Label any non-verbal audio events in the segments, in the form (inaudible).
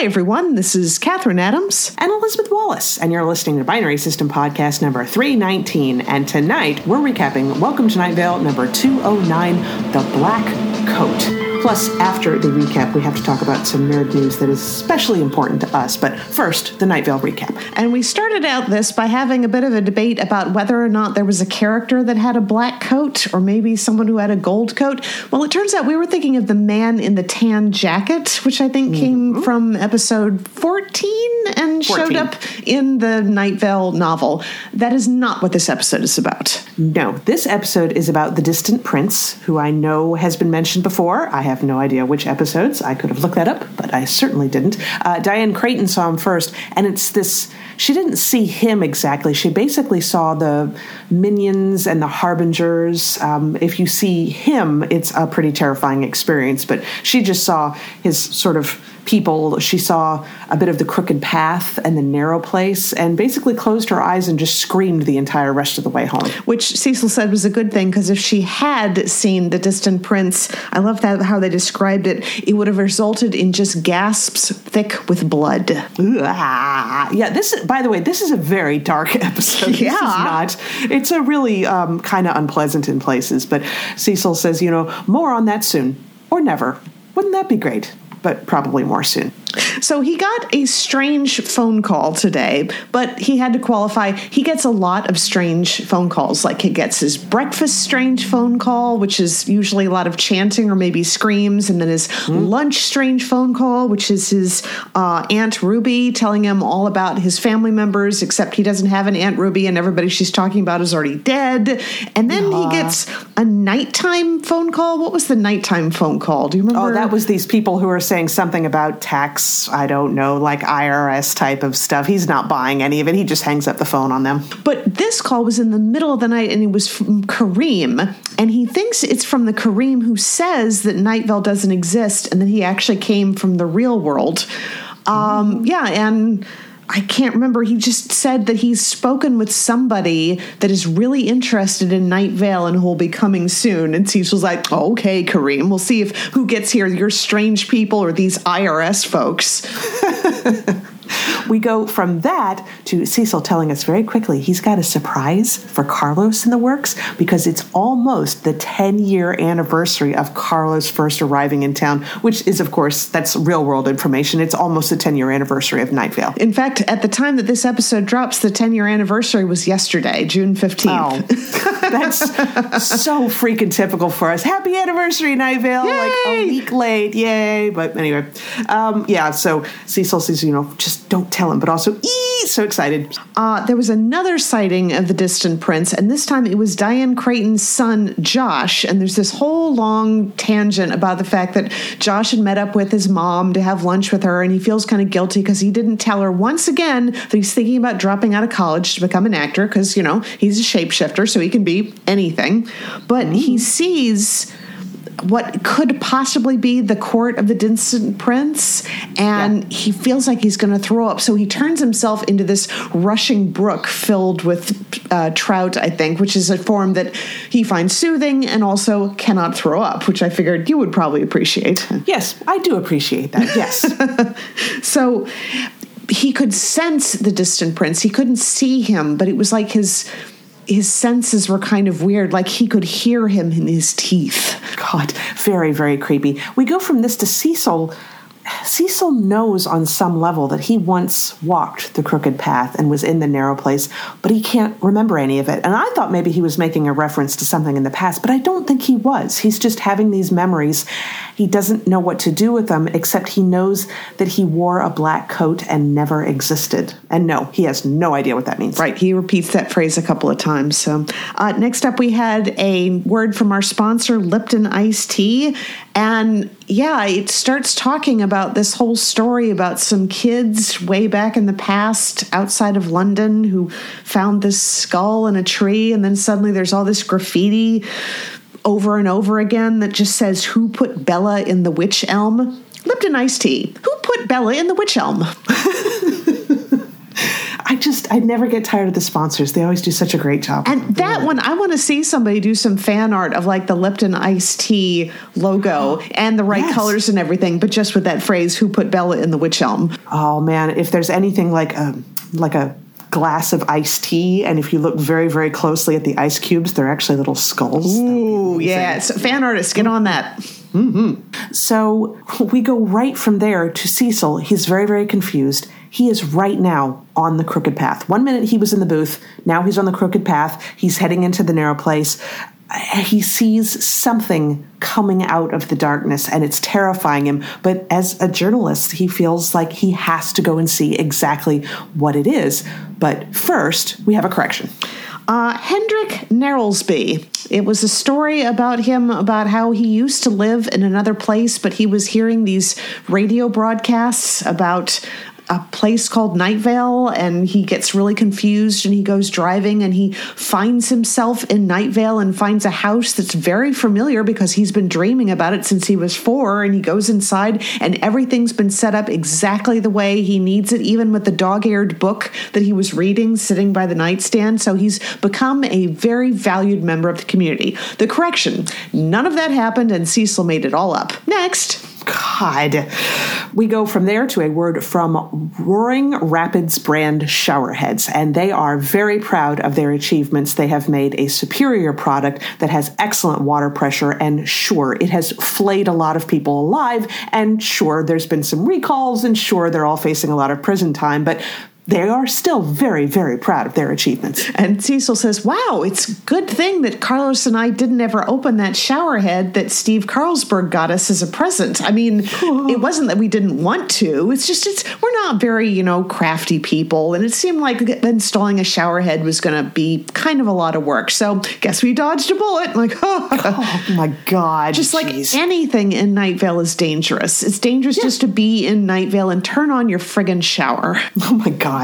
Hi, everyone. This is Catherine Adams. and Elizabeth Wallace, and you're listening to Binary System Podcast number 319. And tonight we're recapping Welcome to Night Vale number 209, The Black Coat. Plus, after the recap, we have to talk about some nerd news that is especially important to us. But first, the Night Vale recap. And we started out this by having a bit of a debate about whether or not there was a character that had a black coat or maybe someone who had a gold coat. Well, it turns out we were thinking of the man in the tan jacket, which I think came mm-hmm. from episode 14 and showed up in the Night Vale novel. That is not what this episode is about. No, this episode is about the distant prince, who I know has been mentioned before. I have no idea which episodes. I could have looked that up, but I certainly didn't. Uh, Diane Creighton saw him first, and it's this. She didn't see him exactly. She basically saw the minions and the harbingers. Um, if you see him, it's a pretty terrifying experience, but she just saw his sort of people. She saw a bit of the crooked path and the narrow place, and basically closed her eyes and just screamed the entire rest of the way home. which Cecil said was a good thing because if she had seen the distant prince, I love that how they described it. It would have resulted in just gasps thick with blood. Ah, yeah, this is, by the way, this is a very dark (laughs) episode. This is Yeah. not. It's a really um, kind of unpleasant in places, but Cecil says, you know, more on that soon or never. Wouldn't that be great? But probably more soon. So he got a strange phone call today, but he had to qualify. He gets a lot of strange phone calls. Like he gets his breakfast strange phone call, which is usually a lot of chanting or maybe screams, and then his lunch strange phone call, which is his uh, Aunt Ruby telling him all about his family members, except he doesn't have an Aunt Ruby, and everybody she's talking about is already dead. And then he gets a nighttime phone call. What was the nighttime phone call? Do you remember? Oh, that was these people who are saying something about tax, I don't know, like IRS type of stuff. He's not buying any of it. He just hangs up the phone on them. But this call was in the middle of the night and it was from Kareem. And he thinks it's from the Kareem who says that Night Vale doesn't exist and that he actually came from the real world. Um, yeah, and I can't remember. He just said that he's spoken with somebody that is really interested in Night Vale and who will be coming soon. And Cecil's like, okay, Kareem, we'll see if who gets here, your strange people or these IRS folks. (laughs) We go from that to Cecil telling us very quickly he's got a surprise for Carlos in the works because it's almost the 10 year anniversary of Carlos first arriving in town, which is, of course, that's real world information. It's almost the 10 year anniversary of Night Vale. In fact, at the time that this episode drops, the 10 year anniversary was yesterday, June 15th. Oh, (laughs) that's so freaking typical for us. Happy anniversary, Night Vale. Like a week late. Yay. But anyway, um, yeah, so Cecil says, you know, just don't tell him, but also, ee, so excited. Uh, there was another sighting of the distant prince, and this time it was Diane Creighton's son, Josh. And there's this whole long tangent about the fact that Josh had met up with his mom to have lunch with her, and he feels kind of guilty because he didn't tell her once again that he's thinking about dropping out of college to become an actor because, you know, he's a shapeshifter, so he can be anything. But he sees what could possibly be the court of the distant prince and he feels like he's going to throw up so he turns himself into this rushing brook filled with uh, trout i think which is a form that he finds soothing and also cannot throw up which i figured you would probably appreciate Yes, I do appreciate that. Yes. (laughs) so he could sense the distant prince he couldn't see him but it was like his his senses were kind of weird like he could hear him in his teeth God, very, very creepy. We go from this to Cecil. Cecil knows on some level that he once walked the crooked path and was in the narrow place, but he can't remember any of it. And I thought maybe he was making a reference to something in the past, but I don't think he was. He's just having these memories. He doesn't know what to do with them, except he knows that he wore a black coat and never existed. And no, he has no idea what that means. Right, he repeats that phrase a couple of times. So, uh, next up, we had a word from our sponsor, Lipton Iced Tea, and yeah, it starts talking about this whole story about some kids way back in the past outside of London who found this skull in a tree, and then suddenly there's all this graffiti over and over again that just says, "Who put Bella in the witch elm?" Lipton Iced Tea. Who put Bella in the witch elm? (laughs) I just I never get tired of the sponsors. They always do such a great job. And that one, I want to see somebody do some fan art of like the Lipton iced tea logo and the right Yes. colors and everything, but just with that phrase, "Who put Bella in the witch elm?" Oh man, if there's anything like a like a glass of iced tea, and if you look very very closely at the ice cubes, they're actually little skulls. Ooh, yeah, so fan artists, get on that. Mm-hmm. So we go right from there to Cecil. He's very very confused. He is right now on the crooked path. One minute he was in the booth, now he's on the crooked path. He's heading into the narrow place. He sees something coming out of the darkness and it's terrifying him. But as a journalist, he feels like he has to go and see exactly what it is. But first, we have a correction. Uh, Hendrik Narrelsby. It was a story about him about how he used to live in another place, but he was hearing these radio broadcasts about a place called Nightvale and he gets really confused and he goes driving and he finds himself in Nightvale and finds a house that's very familiar because he's been dreaming about it since he was four. And he goes inside and everything's been set up exactly the way he needs it, even with the dog eared book that he was reading sitting by the nightstand. So he's become a very valued member of the community. The correction none of that happened, and Cecil made it all up. Next. God. We go from there to a word from Roaring Rapids brand showerheads, and they are very proud of their achievements. They have made a superior product that has excellent water pressure, and sure, it has flayed a lot of people alive, and sure, there's been some recalls, and sure, they're all facing a lot of prison time, but they are still very, very proud of their achievements. And Cecil says, Wow, it's a good thing that Carlos and I didn't ever open that shower head that Steve Carlsberg got us as a present. I mean, it (laughs) wasn't that we didn't want to. It's just, it's we're not very, you know, crafty people. And it seemed like installing a shower head was going to be kind of a lot of work. So guess we dodged a bullet. Like, (laughs) Oh my God. just like anything in Night Vale is dangerous. It's dangerous just to be in Night Vale and turn on your friggin' shower. (laughs) Oh my God.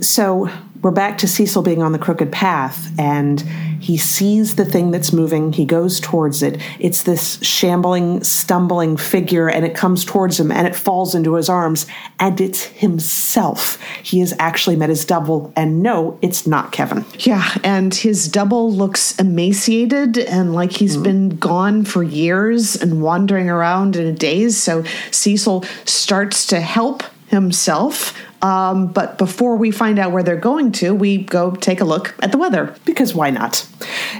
So we're back to Cecil being on the crooked path, and he sees the thing that's moving. He goes towards it. It's this shambling, stumbling figure, and it comes towards him and it falls into his arms, and it's himself. He has actually met his double, and no, it's not Kevin. Yeah, and his double looks emaciated and like he's mm-hmm. been gone for years and wandering around in a daze. So Cecil starts to help himself. Um, but before we find out where they're going to, we go take a look at the weather. Because why not?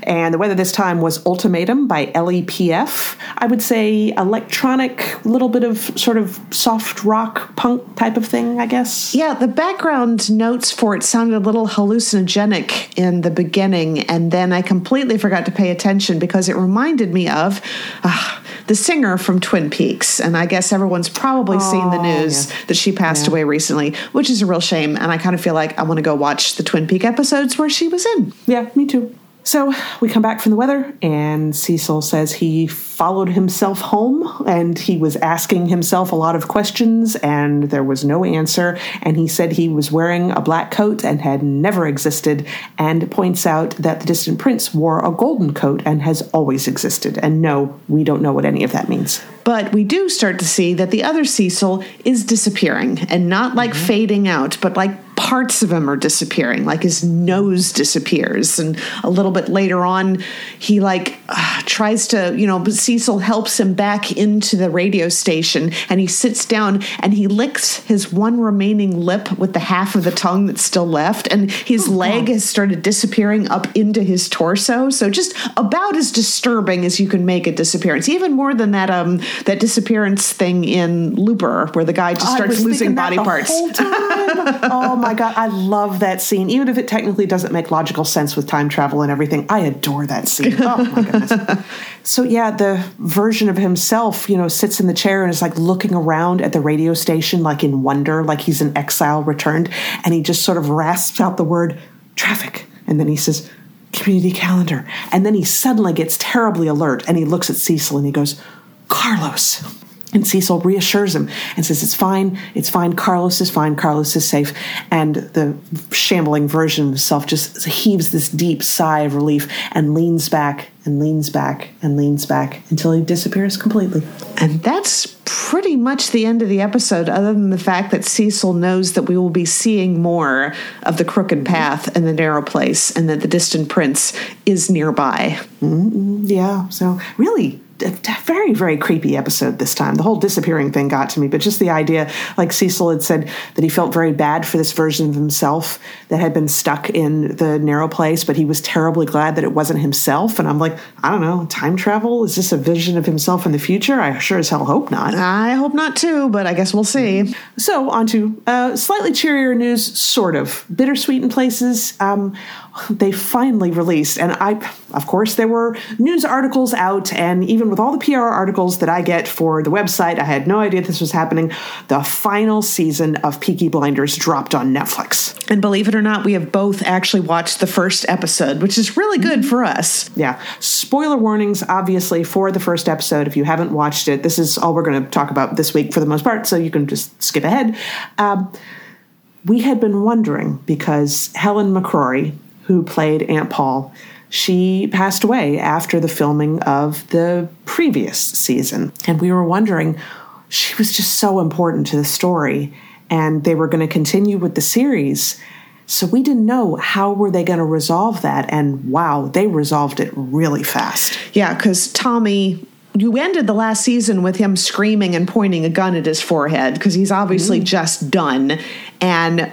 And the weather this time was Ultimatum by LEPF. I would say electronic, little bit of sort of soft rock punk type of thing, I guess. Yeah, the background notes for it sounded a little hallucinogenic in the beginning, and then I completely forgot to pay attention because it reminded me of uh, the singer from Twin Peaks. And I guess everyone's probably seen the oh, news that she passed away recently, which is a real shame. And I kind of feel like I want to go watch the Twin Peak episodes where she was in. Yeah, me too. So we come back from the weather, and Cecil says he followed himself home and he was asking himself a lot of questions, and there was no answer. And he said he was wearing a black coat and had never existed, and points out that the distant prince wore a golden coat and has always existed. And no, we don't know what any of that means. But we do start to see that the other Cecil is disappearing and not like fading out, but like parts of him are disappearing, like his nose disappears. And a little bit later on, he like uh, tries to, you know, Cecil helps him back into the radio station and he sits down and he licks his one remaining lip with the half of the tongue that's still left. And his leg has started disappearing up into his torso. So just about as disturbing as you can make a disappearance, even more than that um that disappearance thing in Looper where the guy just starts losing body parts. (laughs) oh my god, I love that scene. Even if it technically doesn't make logical sense with time travel and everything, I adore that scene. (laughs) Oh my goodness. so yeah, the version of himself, you know, sits in the chair and is like looking around at the radio station like in wonder, like he's an exile returned, and he just sort of rasps out the word traffic, and then he says community calendar, and then he suddenly gets terribly alert and he looks at Cecil and he goes, Carlos. And Cecil reassures him and says, It's fine, it's fine, Carlos is fine, Carlos is safe. And the shambling version of himself just heaves this deep sigh of relief and leans back and leans back and leans back until he disappears completely. And that's pretty much the end of the episode, other than the fact that Cecil knows that we will be seeing more of the crooked path and the narrow place, and that the distant prince is nearby. Mm-hmm. Yeah, so really very very creepy episode this time. The whole disappearing thing got to me but just the idea like cecil had said that he felt very bad for this version of himself that had been stuck in the narrow place but he was terribly glad that it wasn't himself. And i'm like i don't know time travel? Is this a vision of himself in the future? I sure as hell hope not. I hope not too but i guess we'll see. So on to uh, slightly cheerier news sort of. Bittersweet in places. Um, they finally released and i of course there were news articles out and even with all the PR articles that I get for the website, I had no idea this was happening. The final season of Peaky Blinders dropped on Netflix. And believe it or not, we have both actually watched the first episode, which is really good for us. Yeah. Spoiler warnings, obviously, for the first episode. If you haven't watched it, this is all we're going to talk about this week for the most part, so you can just skip ahead. Um, we had been wondering because Helen McCrory, who played Aunt Paul, she passed away after the filming of the previous season. And we were wondering, she was just so important to the story. And they were going to continue with the series. So we didn't know how were they going to resolve that. And wow, they resolved it really fast. Yeah, because Tommy you ended the last season with him screaming and pointing a gun at his forehead because he's obviously mm. just done. And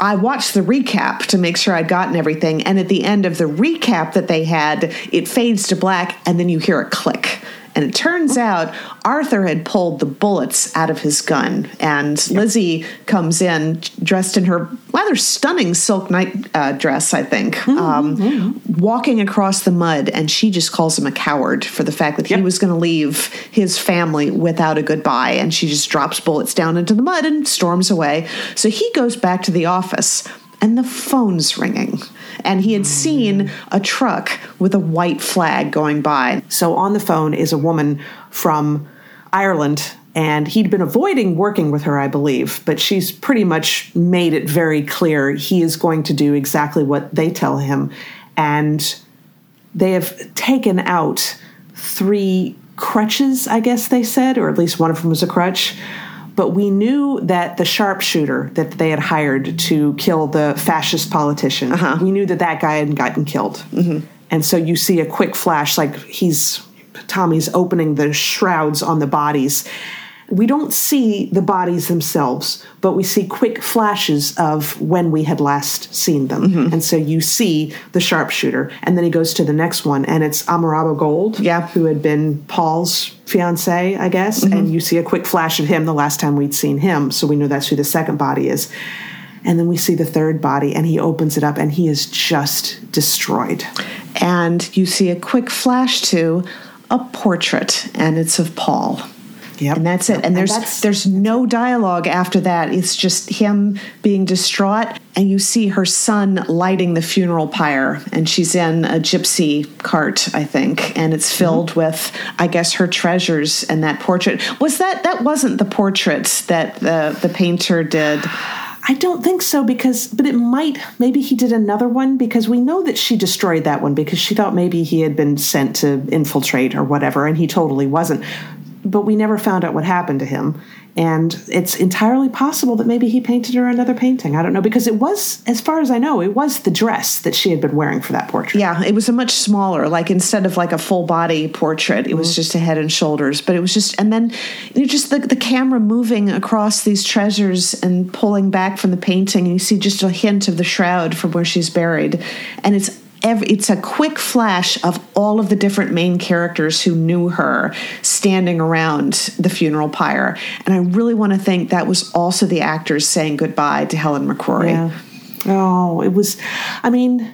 I watched the recap to make sure I'd gotten everything. And at the end of the recap that they had, it fades to black and then you hear a click. And it turns out Arthur had pulled the bullets out of his gun. And yep. Lizzie comes in dressed in her rather stunning silk night uh, dress, I think, mm-hmm. Um, mm-hmm. walking across the mud. And she just calls him a coward for the fact that yep. he was going to leave his family without a goodbye. And she just drops bullets down into the mud and storms away. So he goes back to the office, and the phone's ringing and he had oh, seen a truck with a white flag going by. So on the phone is a woman from Ireland and he'd been avoiding working with her, I believe, but she's pretty much made it very clear he is going to do exactly what they tell him. And they have taken out three crutches, I guess they said, or at least one of them was a crutch but we knew that the sharpshooter that they had hired to kill the fascist politician, uh-huh. we knew that that guy had gotten killed. Mm-hmm. And so you see a quick flash, like he's Tommy's opening the shrouds on the bodies, we don't see the bodies themselves, but we see quick flashes of when we had last seen them. Mm-hmm. And so you see the sharpshooter, and then he goes to the next one, and it's Aberama Gold, yeah. who had been Paul's fiance, I guess. Mm-hmm. And you see a quick flash of him the last time we'd seen him, so we know that's who the second body is. And then we see the third body, and he opens it up, and he is just destroyed. And you see a quick flash to a portrait, and it's of Paul. Yep. And that's it. And there's and there's no dialogue after that. It's just him being distraught and you see her son lighting the funeral pyre and she's in a gypsy cart, I think, and it's filled mm-hmm. with I guess her treasures and that portrait. Was that that wasn't the portrait that the the painter did? I don't think so because, but it might, maybe he did another one because we know that she destroyed that one because she thought maybe he had been sent to infiltrate or whatever, and he totally wasn't but we never found out what happened to him. And it's entirely possible that maybe he painted her another painting. I don't know because it was, as far as I know, it was the dress that she had been wearing for that portrait. Yeah, it was a much smaller, like instead of like a full body portrait, it was mm-hmm. just a head and shoulders. But it was just, and then you just the, the camera moving across these treasures and pulling back from the painting, and you see just a hint of the shroud from where she's buried, and it's every, it's a quick flash of all of the different main characters who knew her standing around the funeral pyre. And I really want to think that was also the actors saying goodbye to Helen McCrory. Yeah. Oh, it was, I mean,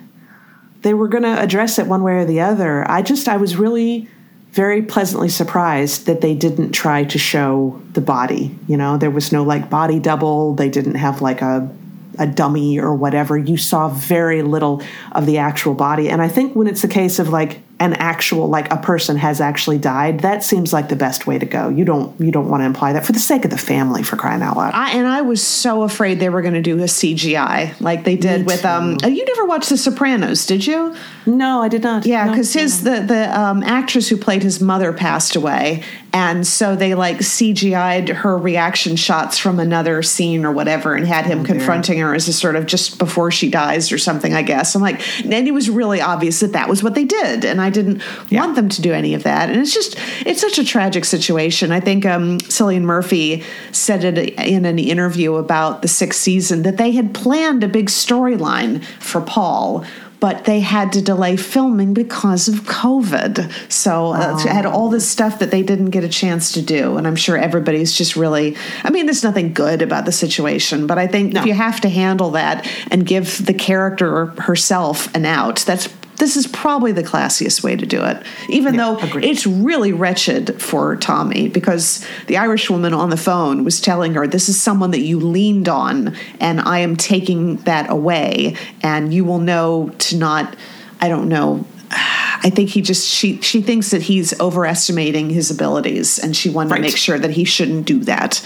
they were going to address it one way or the other. I just, I was really very pleasantly surprised that they didn't try to show the body. You know, there was no like body double. They didn't have like a a dummy or whatever. You saw very little of the actual body. And I think when it's a case of like an actual like a person has actually died, that seems like the best way to go. You don't you don't want to imply that for the sake of the family for crying out loud. I, and I was so afraid they were going to do a CGI like they did with um you never watched The Sopranos, did you? No, I did not. Yeah, because no, his no. the the um, actress who played his mother passed away, and so they like CGI'd her reaction shots from another scene or whatever, and had him Oh, confronting her as a sort of just before she dies or something. I guess I'm like, and it was really obvious that that was what they did, and I didn't want them to do any of that. And it's just it's such a tragic situation. I think um, Cillian Murphy said it in an interview about the sixth season that they had planned a big storyline for Paul. But they had to delay filming because of COVID. So uh, had all this stuff that they didn't get a chance to do. And I'm sure everybody's just really, I mean, there's nothing good about the situation, but I think if you have to handle that and give the character herself an out, that's this is probably the classiest way to do it. Even though agreed. it's really wretched for Tommy because the Irish woman on the phone was telling her, This is someone that you leaned on, and I am taking that away, and you will know to not, I don't know. (sighs) I think he just she she thinks that he's overestimating his abilities, and she wanted Right. to make sure that he shouldn't do that.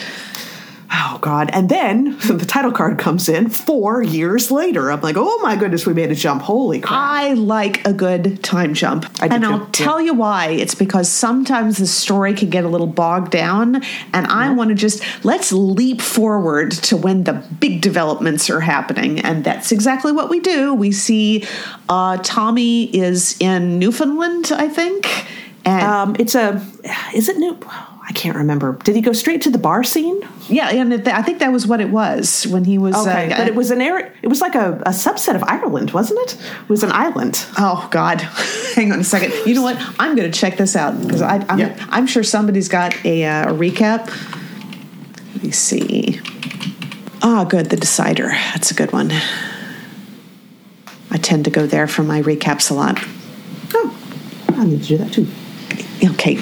Oh God! And then (laughs) the title card comes in four years later. I'm like, oh my goodness, we made a jump! Holy crap! I like a good time jump. I and too, I'll yeah. tell you why. It's because sometimes the story can get a little bogged down, and I want to just let's leap forward to when the big developments are happening. And that's exactly what we do. We see uh, Tommy is in Newfoundland, I think. And Um, it's a, is it new? I can't remember. Did he go straight to the bar scene? yeah, and it, I think that was what it was when he was. Okay, uh, but it was an air. It was like a, a subset of Ireland, wasn't it? It was an island. Oh God! (laughs) Hang on a second. You know what? I'm going to check this out because I'm, Yeah. I'm sure somebody's got a, uh, a recap. Let me see. Ah, good. The Decider. That's a good one. I tend to go there for my recaps a lot. Oh, I need to do that too. Okay,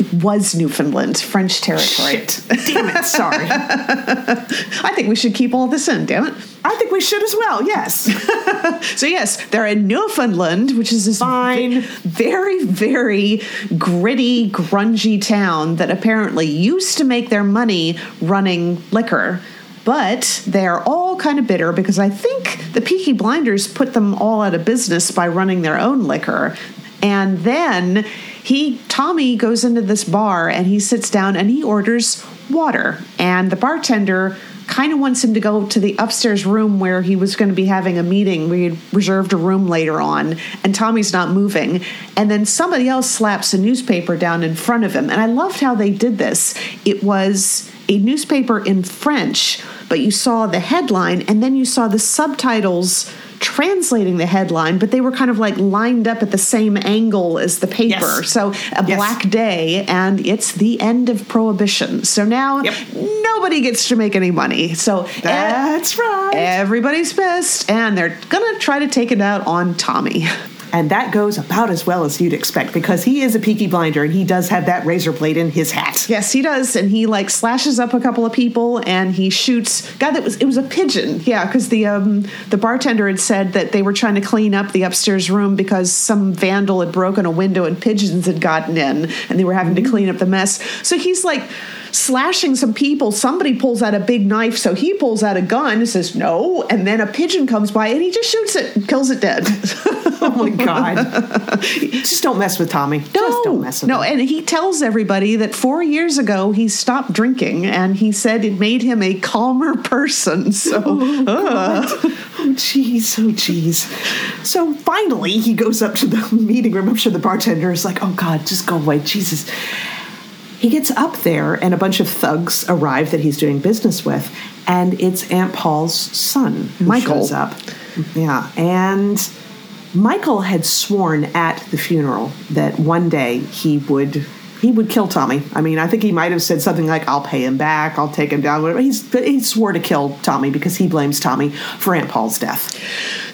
it was Newfoundland, French territory. Shit! Damn it! Sorry. (laughs) I think we should keep all this in. Damn it. I think we should as well. Yes. (laughs) So yes, they're in Newfoundland, which is this Fine. very, very gritty, grungy town that apparently used to make their money running liquor. But they're all kind of bitter because I think the Peaky Blinders put them all out of business by running their own liquor. And then he, Tommy, goes into this bar and he sits down and he orders water. And the bartender kind of wants him to go to the upstairs room where he was going to be having a meeting. We had reserved a room later on, and Tommy's not moving. And then somebody else slaps a newspaper down in front of him. And I loved how they did this. It was a newspaper in French, but you saw the headline, and then you saw the subtitles translating the headline, but they were kind of like lined up at the same angle as the paper. Yes. So a Yes. black day, and it's the end of prohibition. So now Yep. nobody gets to make any money. So That's right. everybody's pissed, and they're gonna try to take it out on Tommy. (laughs) And that goes about as well as you'd expect because he is a peaky blinder and he does have that razor blade in his hat. Yes, he does, and he like slashes up a couple of people, and he shoots. God, that was it was a pigeon. Yeah, because the um, the bartender had said that they were trying to clean up the upstairs room because some vandal had broken a window and pigeons had gotten in, and they were having to clean up the mess. So he's like slashing some people. Somebody pulls out a big knife, so he pulls out a gun and says no, and then a pigeon comes by and he just shoots it, and kills it dead. (laughs) Oh my god! (laughs) Just don't mess with Tommy. Just don't mess with no, him. and he tells everybody that four years ago he stopped drinking, and he said it made him a calmer person. (laughs) So, uh, Oh jeez, oh jeez. So finally, he goes up to the (laughs) meeting room. I'm sure the bartender is like, "Oh God, just go away, Jesus." He gets up there, and a bunch of thugs arrive that he's doing business with, and it's Aunt Paul's son Michael. shows up. Yeah, and Michael had sworn at the funeral that one day he would he would kill Tommy. I mean, I think he might have said something like, "I'll pay him back. I'll take him down." Whatever. He's he swore to kill Tommy because he blames Tommy for Aunt Paul's death.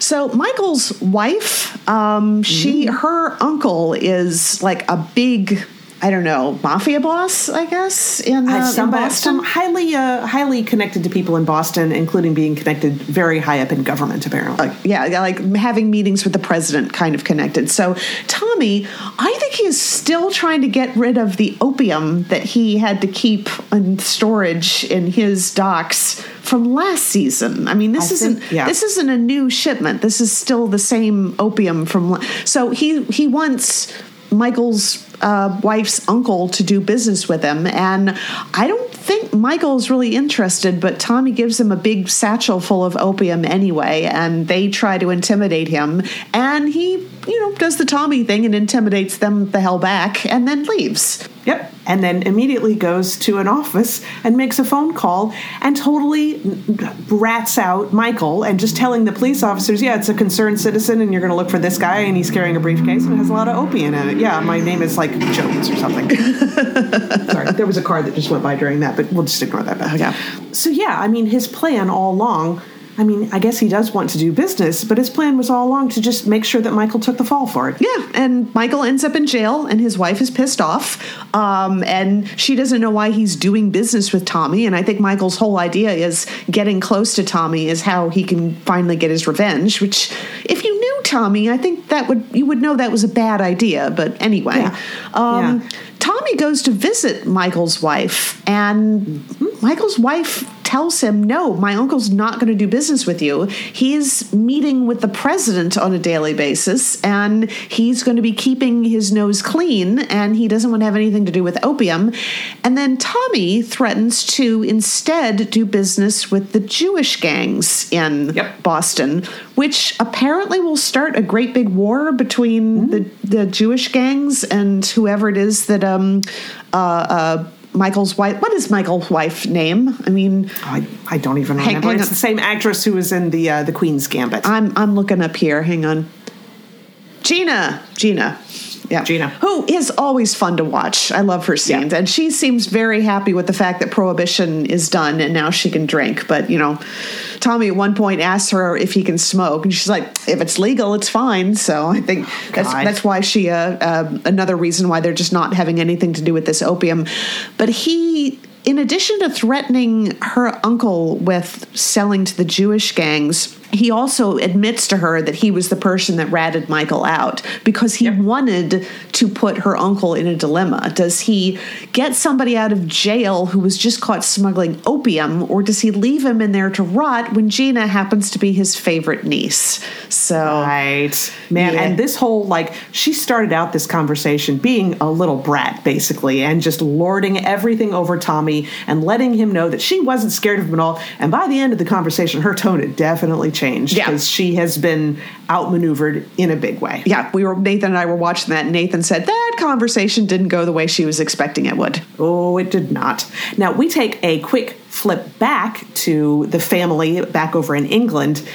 so Michael's wife, um, she, Mm-hmm. her uncle is like a big, I don't know, mafia boss, I guess, in, uh, Uh, in Boston. some highly uh, highly connected to people in Boston, including being connected very high up in government, apparently. yeah, yeah, like having meetings with the president kind of connected. So Tommy, I think he is still trying to get rid of the opium that he had to keep in storage in his docks from last season. I mean, this I isn't think- yeah. this isn't a new shipment. This is still the same opium from. So he he wants Michael's uh, wife's uncle to do business with him. And I don't think Michael's really interested, but Tommy gives him a big satchel full of opium anyway, and they try to intimidate him. And he, you know, does the Tommy thing and intimidates them the hell back and then leaves. Yep. And then immediately goes to an office and makes a phone call and totally rats out Michael and just telling the police officers, yeah, it's a concerned citizen and you're going to look for this guy and he's carrying a briefcase and has a lot of opium in it. Yeah, my name is like Jones or something. (laughs) Sorry, there was a car that just went by during that, but we'll just ignore that. Okay. So, yeah, I mean, his plan all along I mean, I guess he does want to do business, but his plan was all along to just make sure that Michael took the fall for it. Yeah, and Michael ends up in jail, and his wife is pissed off, um, and she doesn't know why he's doing business with Tommy. And I think Michael's whole idea is getting close to Tommy is how he can finally get his revenge. Which, if you knew Tommy, I think that would you would know that was a bad idea. But anyway, Yeah. Um, Yeah. Tommy goes to visit Michael's wife, and Michael's wife tells him, No, my uncle's not going to do business with you. He's meeting with the president on a daily basis, and he's going to be keeping his nose clean, and he doesn't want to have anything to do with opium. And then Tommy threatens to instead do business with the Jewish gangs in Yep. Boston, which apparently will start a great big war between the, the Jewish gangs and whoever it is that um uh, uh Michael's wife. What is Michael's wife name? I mean, I, I don't even Hang- remember. hang it's the same actress who was in the uh, the Queen's Gambit. I'm I'm looking up here. Hang on. Gina. Gina. Yeah. Gina. Who is always fun to watch. I love her scenes. Yeah. And she seems very happy with the fact that prohibition is done and now she can drink. But, you know, Tommy at one point asks her if he can smoke. And she's like, if it's legal, it's fine. So I think that's, that's why she, uh, uh, another reason why they're just not having anything to do with this opium. But he. In addition to threatening her uncle with selling to the Jewish gangs, he also admits to her that he was the person that ratted Michael out because he wanted to put her uncle in a dilemma. Does he get somebody out of jail who was just caught smuggling opium, or does he leave him in there to rot when Gina happens to be his favorite niece? So, Right. Man, Yeah. and this whole like she started out this conversation being a little brat basically and just lording everything over Tommy and letting him know that she wasn't scared of him at all. And by the end of the conversation, her tone had definitely changed Yeah. because she has been outmaneuvered in a big way. yeah, we were Nathan and I were watching that, and Nathan said that conversation didn't go the way she was expecting it would. Oh, it did not. Now we take a quick flip back to the family back over in England.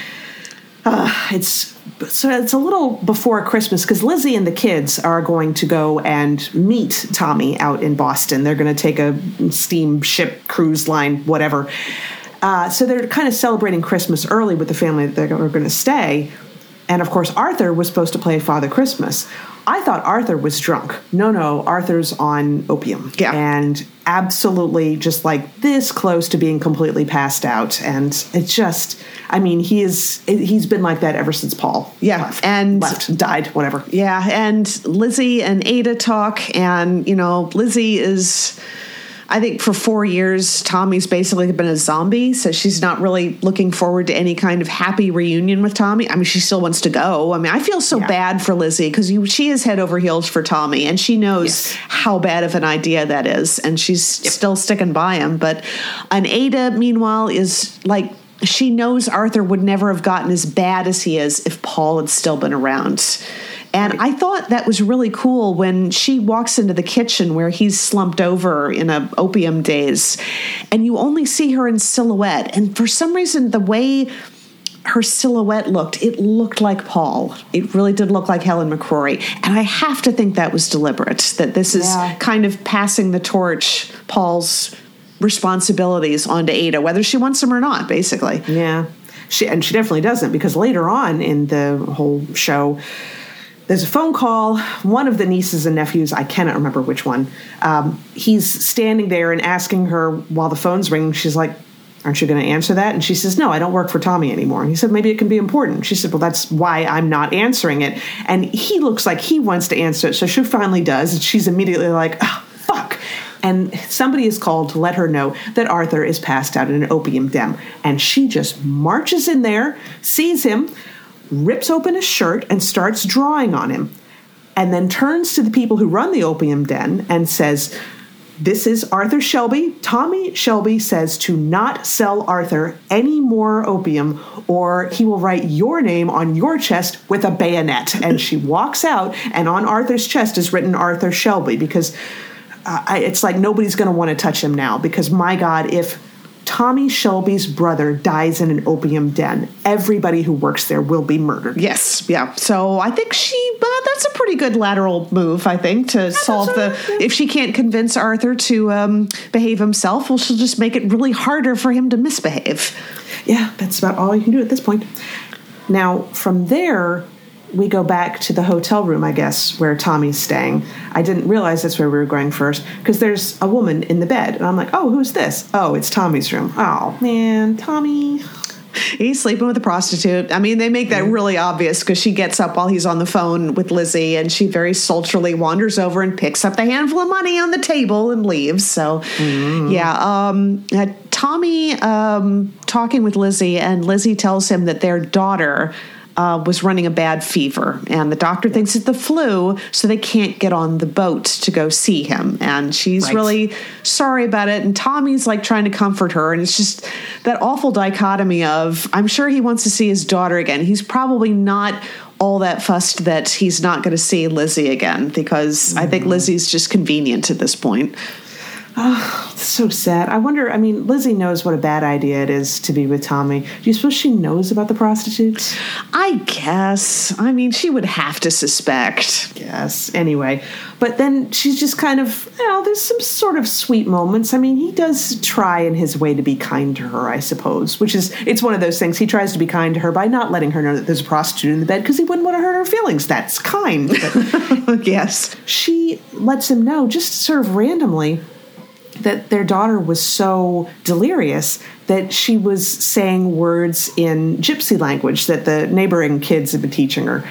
Uh, it's so it's a little before Christmas because Lizzie and the kids are going to go and meet Tommy out in Boston. They're going to take a steamship cruise line, whatever. Uh, so they're kind of celebrating Christmas early with the family that they're going to stay. And of course, Arthur was supposed to play Father Christmas. I thought Arthur was drunk. No, no, Arthur's on opium. Yeah. And absolutely just like this close to being completely passed out. And it's just, I mean, he is, he's been like that ever since Paul Yeah, left, and- left, died, whatever. Yeah, and Lizzie and Ada talk, and you know, Lizzie is. I think for four years, Tommy's basically been a zombie, so she's not really looking forward to any kind of happy reunion with Tommy. I mean, she still wants to go. I mean, I feel so Yeah. bad for Lizzie because she is head over heels for Tommy, and she knows Yes. how bad of an idea that is, and she's still sticking by him. But an Ada, meanwhile, is like she knows Arthur would never have gotten as bad as he is if Paul had still been around. And I thought that was really cool when she walks into the kitchen where he's slumped over in a opium daze, and you only see her in silhouette. And for some reason, the way her silhouette looked, it looked like Paul. It really did look like Helen McCrory. And I have to think that was deliberate, that this is Yeah. kind of passing the torch, Paul's responsibilities onto Ada, whether she wants them or not, basically. Yeah. She, and she definitely doesn't because later on in the whole show, there's a phone call. One of the nieces and nephews, I cannot remember which one, um, he's standing there and asking her while the phone's ringing. She's like, Aren't you going to answer that? And she says, No, I don't work for Tommy anymore. And he said, Maybe it can be important. She said, Well, that's why I'm not answering it. And he looks like he wants to answer it. So she finally does. And she's immediately like, Oh, fuck. And somebody is called to let her know that Arthur is passed out in an opium den. And she just marches in there, sees him, rips open his shirt, and starts drawing on him. and then turns to the people who run the opium den and says, this is Arthur Shelby. Tommy Shelby says to not sell Arthur any more opium or he will write your name on your chest with a bayonet. (laughs) And she walks out, and on Arthur's chest is written Arthur Shelby because uh, it's like nobody's going to want to touch him now because my God, if Tommy Shelby's brother dies in an opium den. Everybody who works there will be murdered. Yes, yeah. So I think she, uh, that's a pretty good lateral move, I think, to solve the. If she can't convince Arthur to um, behave himself, well, she'll just make it really harder for him to misbehave. Yeah, that's about all you can do at this point. Now, from there, we go back to the hotel room, I guess, where Tommy's staying. I didn't realize that's where we were going first because there's a woman in the bed. And I'm like, oh, who's this? Oh, it's Tommy's room. Oh, man, Tommy. He's sleeping with a prostitute. I mean, they make that really obvious because she gets up while he's on the phone with Lizzie and she very sultrily wanders over and picks up the handful of money on the table and leaves. So, mm. yeah. Um, uh, Tommy um, talking with Lizzie, and Lizzie tells him that their daughter uh, was running a bad fever, and the doctor thinks it's the flu, so they can't get on the boat to go see him. And she's right. really sorry about it. And Tommy's like trying to comfort her, and it's just that awful dichotomy of I'm sure he wants to see his daughter again. He's probably not all that fussed that he's not going to see Lizzie again because mm-hmm. I think mm-hmm. Lizzie's just convenient at this point. Oh, so sad. I wonder. I mean, Lizzie knows what a bad idea it is to be with Tommy. Do you suppose she knows about the prostitutes? I guess. I mean, she would have to suspect. Yes. Anyway, but then she's just kind of, you know, there's some sort of sweet moments. I mean, he does try in his way to be kind to her, I suppose, which is, it's one of those things. He tries to be kind to her by not letting her know that there's a prostitute in the bed because he wouldn't want to hurt her feelings. That's kind. (laughs) But yes. She lets him know just sort of randomly that their daughter was so delirious that she was saying words in gypsy language that the neighboring kids had been teaching her.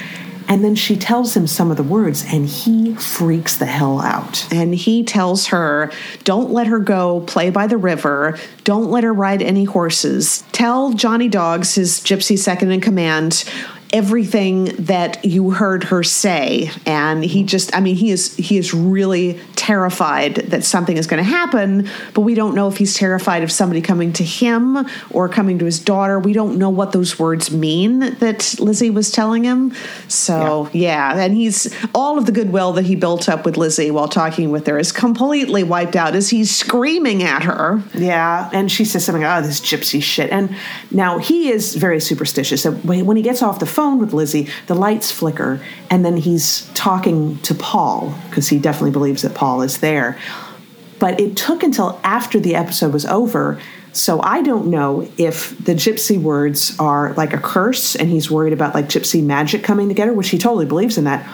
And then she tells him some of the words, and he freaks the hell out. And he tells her, Don't let her go play by the river. Don't let her ride any horses. Tell Johnny Dogs, his gypsy second in command, everything that you heard her say. And he just i mean he is he is really terrified that something is going to happen but we don't know if he's terrified of somebody coming to him or coming to his daughter. We don't know what those words mean that lizzie was telling him. So yeah, yeah and he's all of the goodwill that he built up with lizzie while talking with her is completely wiped out as he's screaming at her. Yeah and she says something oh this gypsy shit. And now he is very superstitious. So when he gets off the phone phone with Lizzie, the lights flicker, and then he's talking to Paul because he definitely believes that Paul is there. But it took until after the episode was over. So I don't know if the gypsy words are like a curse and he's worried about like gypsy magic coming together, which he totally believes in that,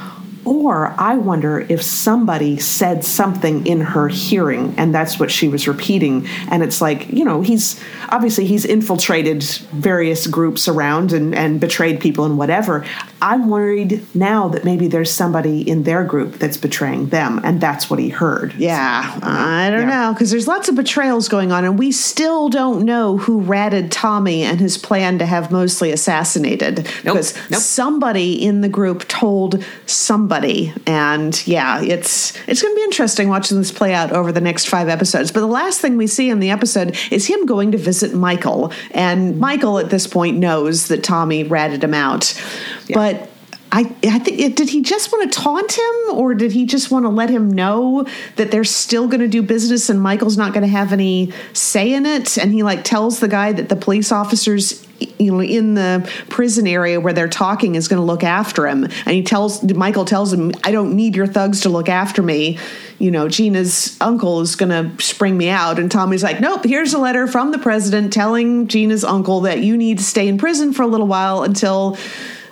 or I wonder if somebody said something in her hearing and that's what she was repeating. And it's like, you know, he's obviously he's infiltrated various groups around and, and betrayed people and whatever. I'm worried now that maybe there's somebody in their group that's betraying them and that's what he heard. Yeah, I don't yeah. know because there's lots of betrayals going on and we still don't know who ratted Tommy and his plan to have Mosley assassinated nope. because nope. somebody in the group told somebody somebody. And yeah, it's it's going to be interesting watching this play out over the next five episodes. But the last thing we see in the episode is him going to visit Michael, and Michael at this point knows that Tommy ratted him out, yeah. but. I, I think did he just want to taunt him or did he just want to let him know that they're still going to do business and Michael's not going to have any say in it and he like tells the guy that the police officers you know in the prison area where they're talking is going to look after him and he tells michael tells him i don't need your thugs to look after me you know gina's uncle is going to spring me out and tommy's like nope here's a letter from the president telling gina's uncle that you need to stay in prison for a little while until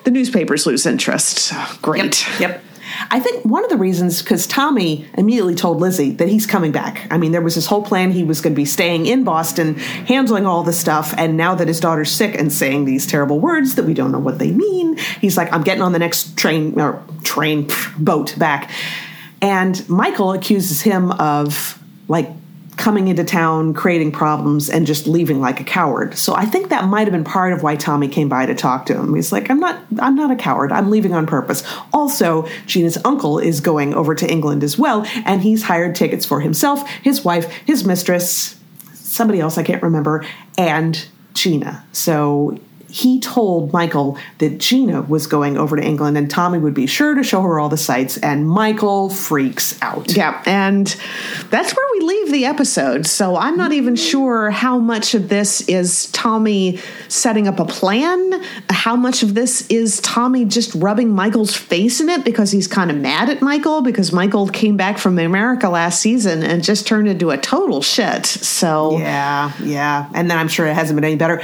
the newspapers lose interest great yep, yep. I think one of the reasons because Tommy immediately told Lizzie that he's coming back. I mean, there was this whole plan he was going to be staying in Boston, handling all the stuff, and now that his daughter's sick and saying these terrible words that we don't know what they mean, he's like, "I'm getting on the next train or train boat back." And Michael accuses him of like coming into town, creating problems, and just leaving like a coward. So I think that might have been part of why Tommy came by to talk to him. He's like, I'm not I'm not a coward. I'm leaving on purpose. Also, Gina's uncle is going over to England as well, and he's hired tickets for himself, his wife, his mistress, somebody else I can't remember, and Gina. So he told Michael that Gina was going over to England and Tommy would be sure to show her all the sights, and Michael freaks out. Yeah, and that's where we leave the episode. So I'm not even sure how much of this is Tommy setting up a plan, how much of this is Tommy just rubbing Michael's face in it because he's kind of mad at Michael because Michael came back from America last season and just turned into a total shit. So Yeah, yeah. And then I'm sure it hasn't been any better.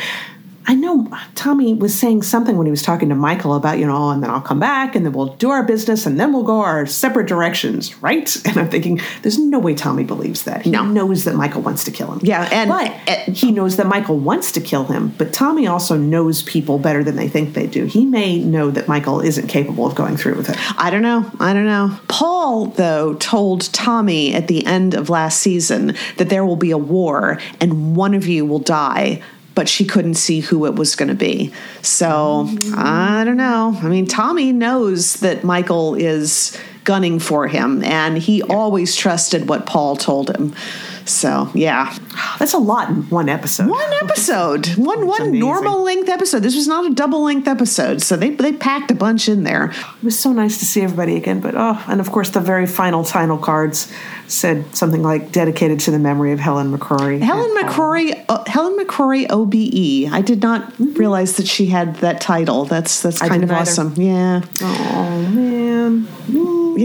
I know Tommy was saying something when he was talking to Michael about, you know, and then I'll come back and then we'll do our business and then we'll go our separate directions, right? (laughs) And I'm thinking, there's no way Tommy believes that. He No. knows that Michael wants to kill him. Yeah, and- but he knows that Michael wants to kill him. But Tommy also knows people better than they think they do. He may know that Michael isn't capable of going through with it. I don't know. I don't know. Polly, though, told Tommy at the end of last season that there will be a war and one of you will die, but she couldn't see who it was going to be. So I don't know. I mean, Tommy knows that Michael is gunning for him, and he always trusted what Polly told him. So yeah, That's a lot in one episode. one episode, one one normal length episode. This was not a double length episode, so they they packed a bunch in there. It was so nice to see everybody again. But oh, and of course, the very final title cards said something like dedicated to the memory of Helen McCrory. Helen McCrory, uh, Helen McCrory OBE. I did not realize that she had that title. That's that's kind of either. awesome. Yeah. Oh man.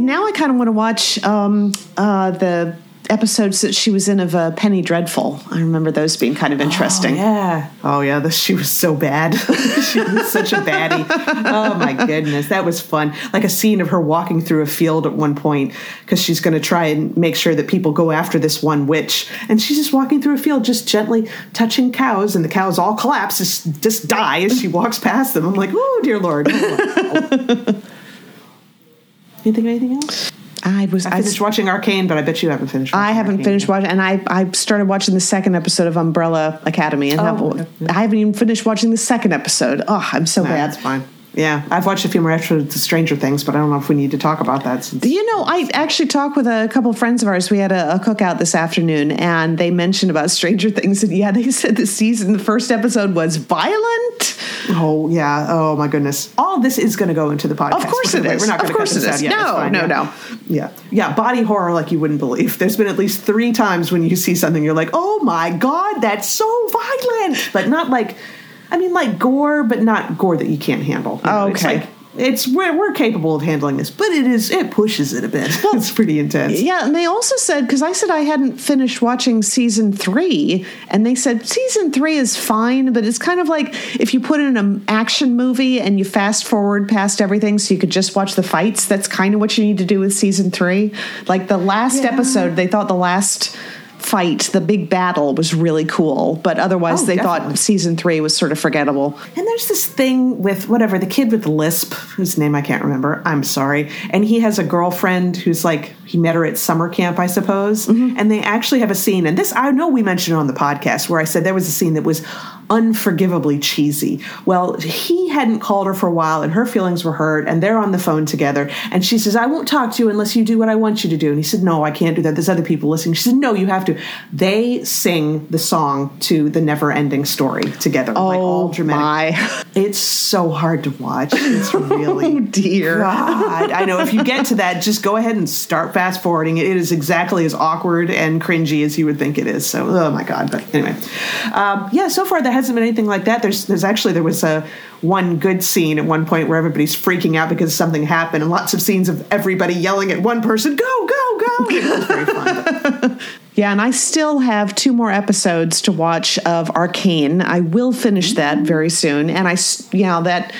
Now I kind of want to watch um, uh, the episodes that she was in of uh, Penny Dreadful. I remember those being kind of interesting. Yeah. Oh yeah. This she was so bad. (laughs) she was such a baddie. Oh my goodness, that was fun. Like a scene of her walking through a field at one point because she's going to try and make sure that people go after this one witch, and she's just walking through a field, just gently touching cows, and the cows all collapse, just, just die as she walks past them. I'm like, oh dear lord. (laughs) you think of anything else? I was. I I, finished watching Arcane, but I bet you haven't finished. I haven't Arcane finished yet. watching, and I I started watching the second episode of Umbrella Academy, and Oh, have- I haven't even finished watching the second episode. Oh, I'm so Nah, bad. That's fine. Yeah, I've watched a few more episodes of Stranger Things, but I don't know if we need to talk about that. Since You know, I actually talked with a couple of friends of ours. We had a, a cookout this afternoon, and they mentioned about Stranger Things. And yeah, (laughs) they said the season, the first episode was violent. oh yeah, oh my goodness, all this is going to go into the podcast. Of course it is. We're not going to course cut it this out yet. No, fine, no, yeah. no. Yeah, yeah, body horror like you wouldn't believe. There's been at least three times when you see something, you're like, oh my god, that's so violent, but not like, I mean, like gore, but not gore that you can't handle. You know, It's Okay. like, it's we're, we're capable of handling this, but it is it pushes it a bit. (laughs) it's pretty intense. Yeah, and they also said because I said I hadn't finished watching season three, and they said season three is fine, but it's kind of like if you put in an action movie and you fast forward past everything, so you could just watch the fights. That's kind of what you need to do with season three. Like the last Yeah. episode, they thought the last fight, the big battle, was really cool, but otherwise Oh, they definitely. thought season three was sort of forgettable. And there's this thing with whatever the kid with the lisp, whose name I can't remember. I'm sorry. And he has a girlfriend who's like he met her at summer camp, I suppose. Mm-hmm. And they actually have a scene. And this I know we mentioned it on the podcast where I said there was a scene that was unforgivably cheesy. Well, he hadn't called her for a while, and her feelings were hurt. And they're on the phone together. And she says, "I won't talk to you unless you do what I want you to do." And he said, "No, I can't do that. There's other people listening." She said, "No, you have to." They sing the song to the never-ending story together, like all Oh, dramatic. my. It's so hard to watch. It's (laughs) really Oh, dear. God. I know if you get to that, just go ahead and start fast forwarding. it. It is exactly as awkward and cringy as you would think it is. So, oh my God. But anyway, um, yeah. So far, there hasn't been anything like that. There's, there's actually there was a one good scene at one point where everybody's freaking out because something happened, and lots of scenes of everybody yelling at one person, "Go, go, go!" Fun. (laughs) Yeah, and I still have two more episodes to watch of Arcane. I will finish that very soon, and I you know, that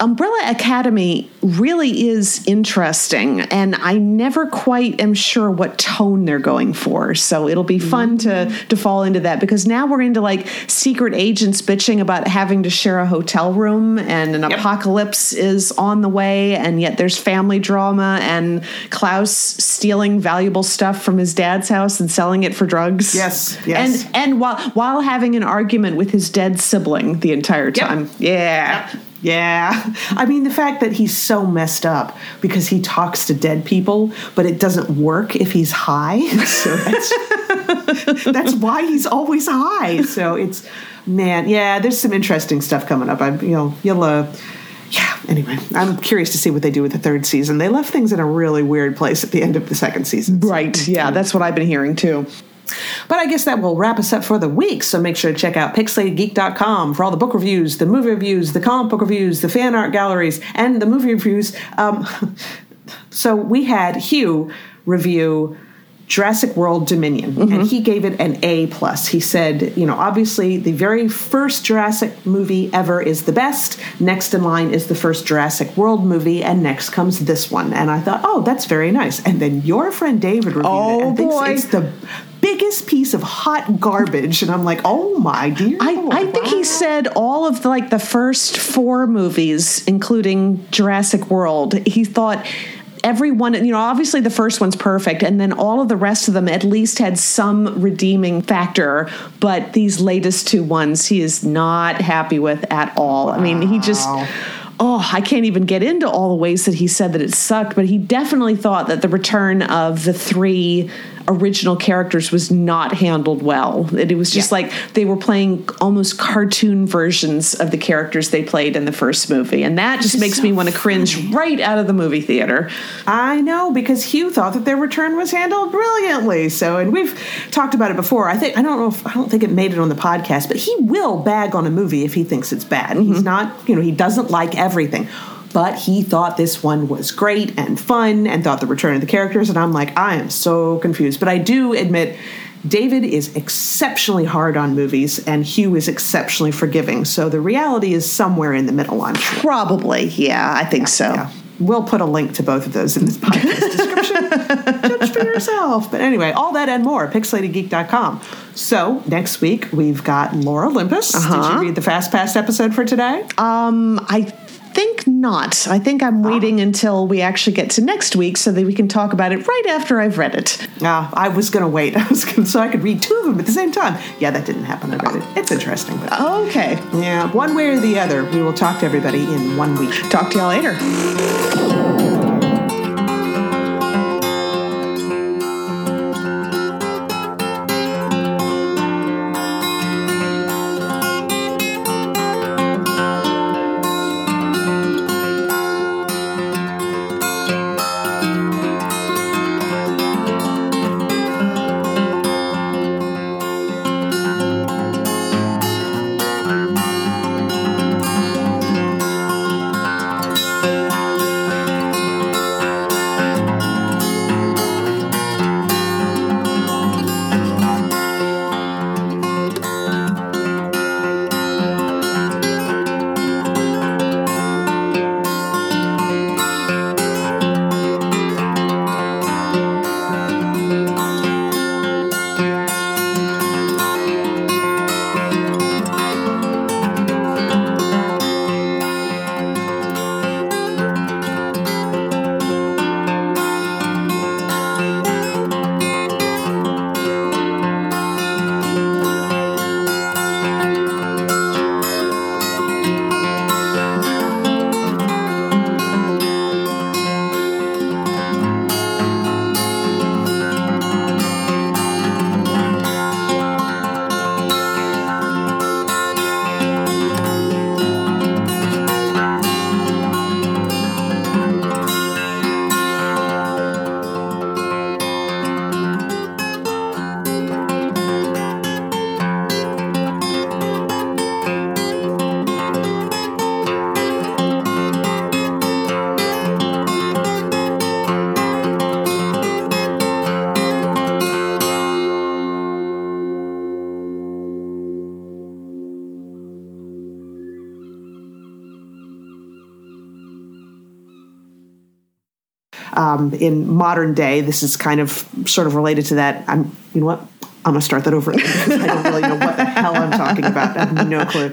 Umbrella Academy really is interesting, and I never quite am sure what tone they're going for. So it'll be fun to mm-hmm. to fall into that because now we're into like secret agents bitching about having to share a hotel room, and an apocalypse is on the way, and yet there's family drama and Klaus stealing valuable stuff from his dad's house and selling it for drugs. Yes, yes. and and while while having an argument with his dead sibling the entire time. Yeah. Yeah. I mean, the fact that he's so messed up because he talks to dead people, but it doesn't work if he's high. (laughs) So that's, that's why he's always high. So it's, man, yeah, there's some interesting stuff coming up. I'm, you know, you'll, uh, yeah, anyway, I'm curious to see what they do with the third season. They left things in a really weird place at the end of the second season. Right. Yeah, that's what I've been hearing too. But I guess that will wrap us up for the week. So make sure to check out pixelatedgeek.com for all the book reviews, the movie reviews, the comic book reviews, the fan art galleries, and the movie reviews. Um, (laughs) so we had Hugh review Jurassic World Dominion, Mm-hmm. and he gave it an A plus. He said, you know, obviously the very first Jurassic movie ever is the best. Next in line is the first Jurassic World movie, and next comes this one. And I thought, oh, that's very nice. And then your friend David reviewed Oh, it and thinks boy. it's the biggest piece of hot garbage. And I'm like, oh my dear. I, Lord, I think wow. he said all of the, like the first four movies, including Jurassic World, he thought everyone, you know, obviously the first one's perfect, and then all of the rest of them at least had some redeeming factor. But these latest two ones, he is not happy with at all. I mean, he just. Oh, I can't even get into all the ways that he said that it sucked, but he definitely thought that the return of the three original characters was not handled well. It was just Yeah. like they were playing almost cartoon versions of the characters they played in the first movie. And that just is makes so me want to cringe right out of the movie theater. I know because Hugh thought that their return was handled brilliantly. So, and we've talked about it before. I think I don't know if I don't think it made it on the podcast, but he will bag on a movie if he thinks it's bad. Mm-hmm. He's not, you know, he doesn't like everything. But he thought this one was great and fun and thought the return of the characters. And I'm like, I am so confused. But I do admit David is exceptionally hard on movies and Hugh is exceptionally forgiving. So the reality is somewhere in the middle, I'm sure. Probably, yeah, I think so. Yeah. We'll put a link to both of those in this podcast (laughs) description. Judge for yourself. But anyway, all that and more, pixelatedgeek.com. So next week we've got Lore Olympus. Did you read the Fast Pass episode for today? Um, I think not. I think I'm waiting until we actually get to next week so that we can talk about it right after I've read it. Ah, I was going to wait. (laughs) I was gonna, so I could read two of them at the same time. Yeah, that didn't happen. I read it. It's interesting, but Okay. yeah, one way or the other, we will talk to everybody in one week. Talk to y'all later. In modern day. This is kind of sort of related to that. I'm, you know what? I'm gonna start that over I don't really know what the hell I'm talking about. I have no clue.